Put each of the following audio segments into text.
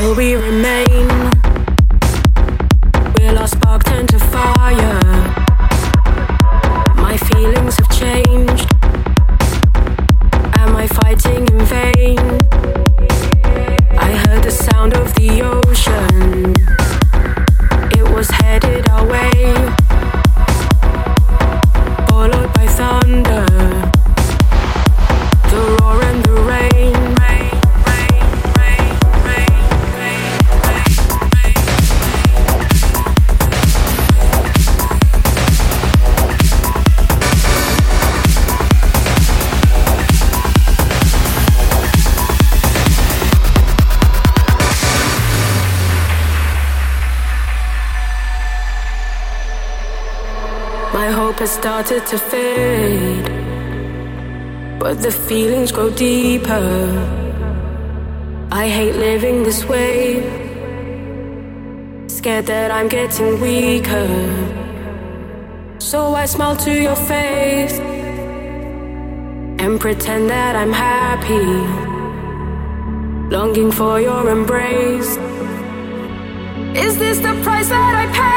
Will we remain? Started to fade, but the feelings grow deeper. I hate living this way, scared that I'm getting weaker. So I smile to your face and pretend that I'm happy, longing for your embrace. Is this the price that I pay?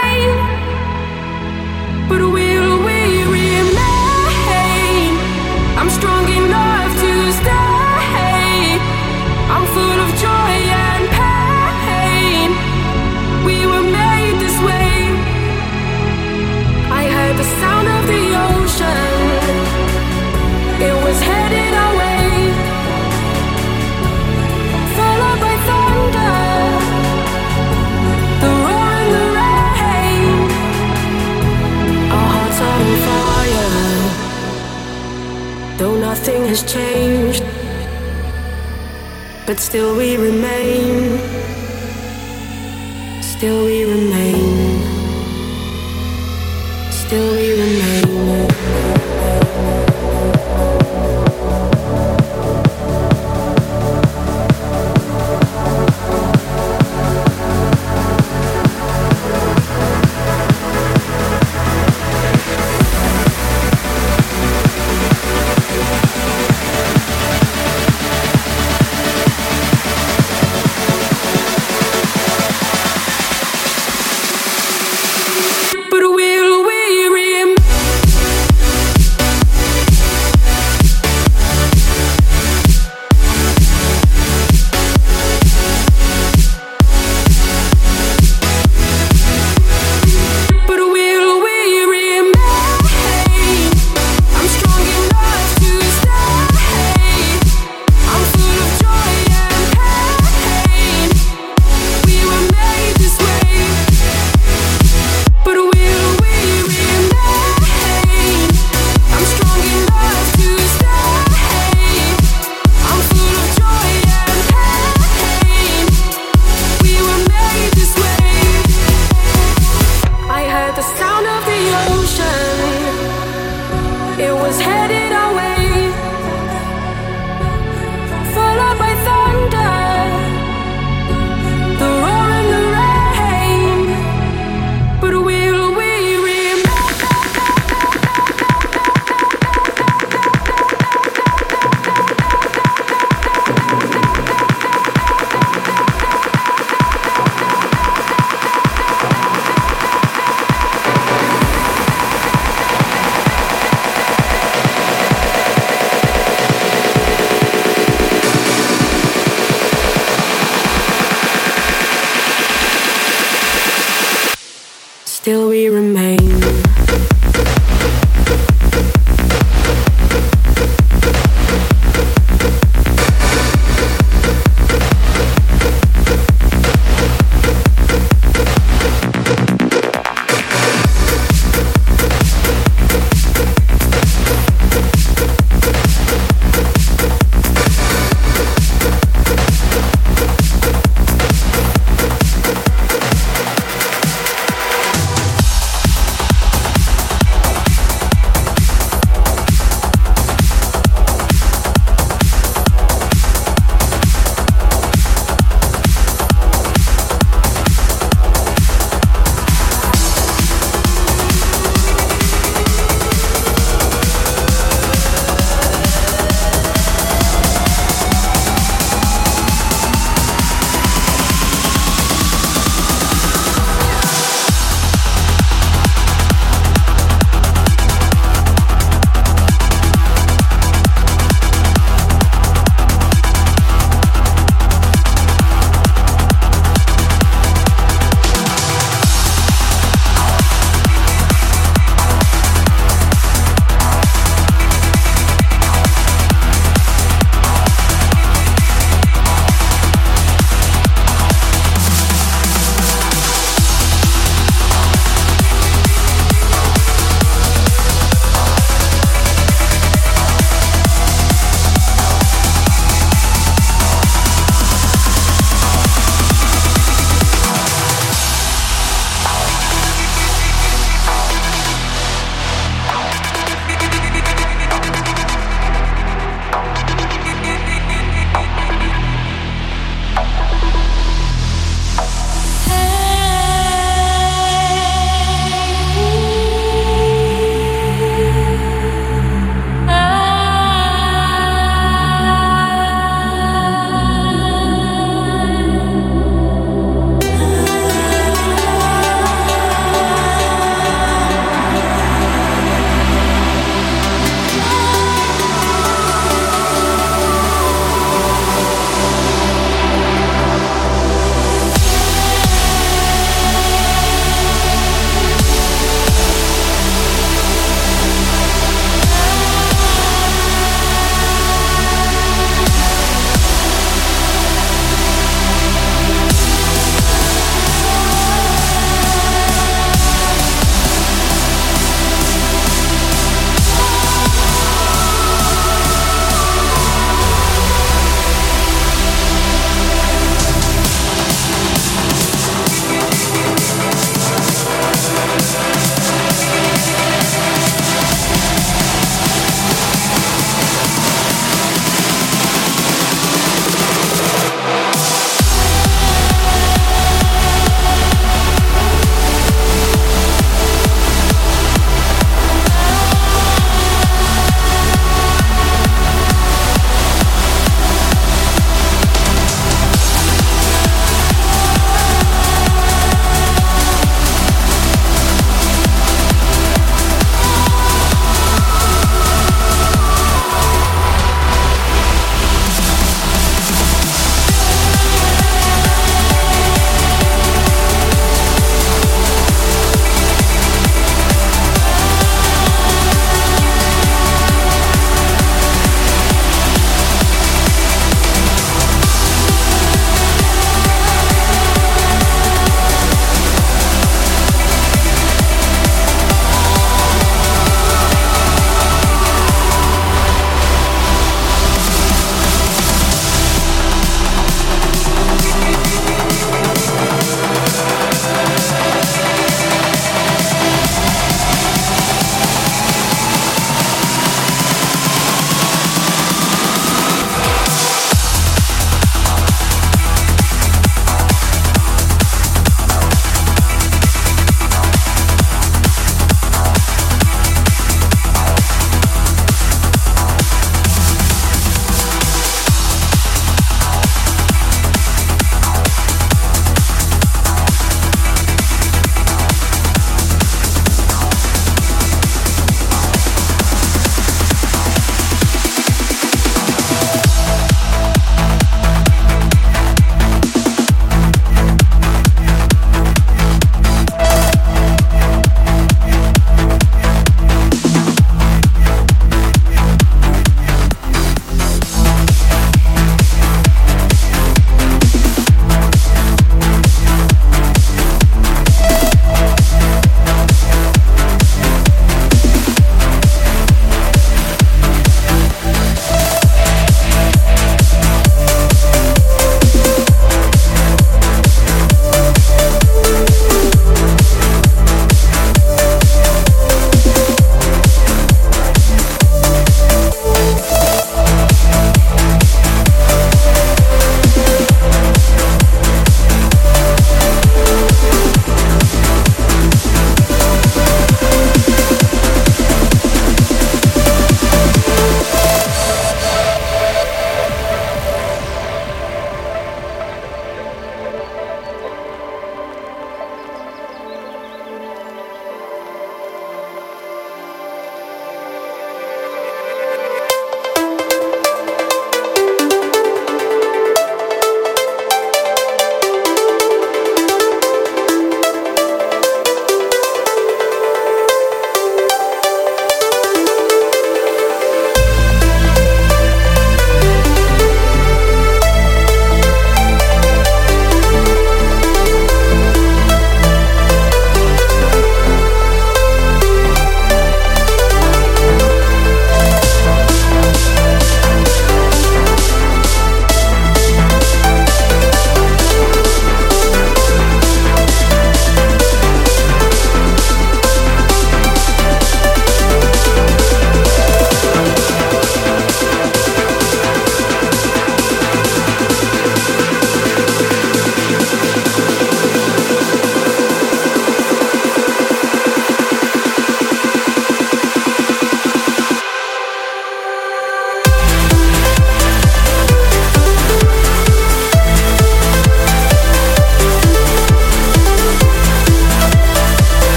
Has changed, but still we remain. Still we remain.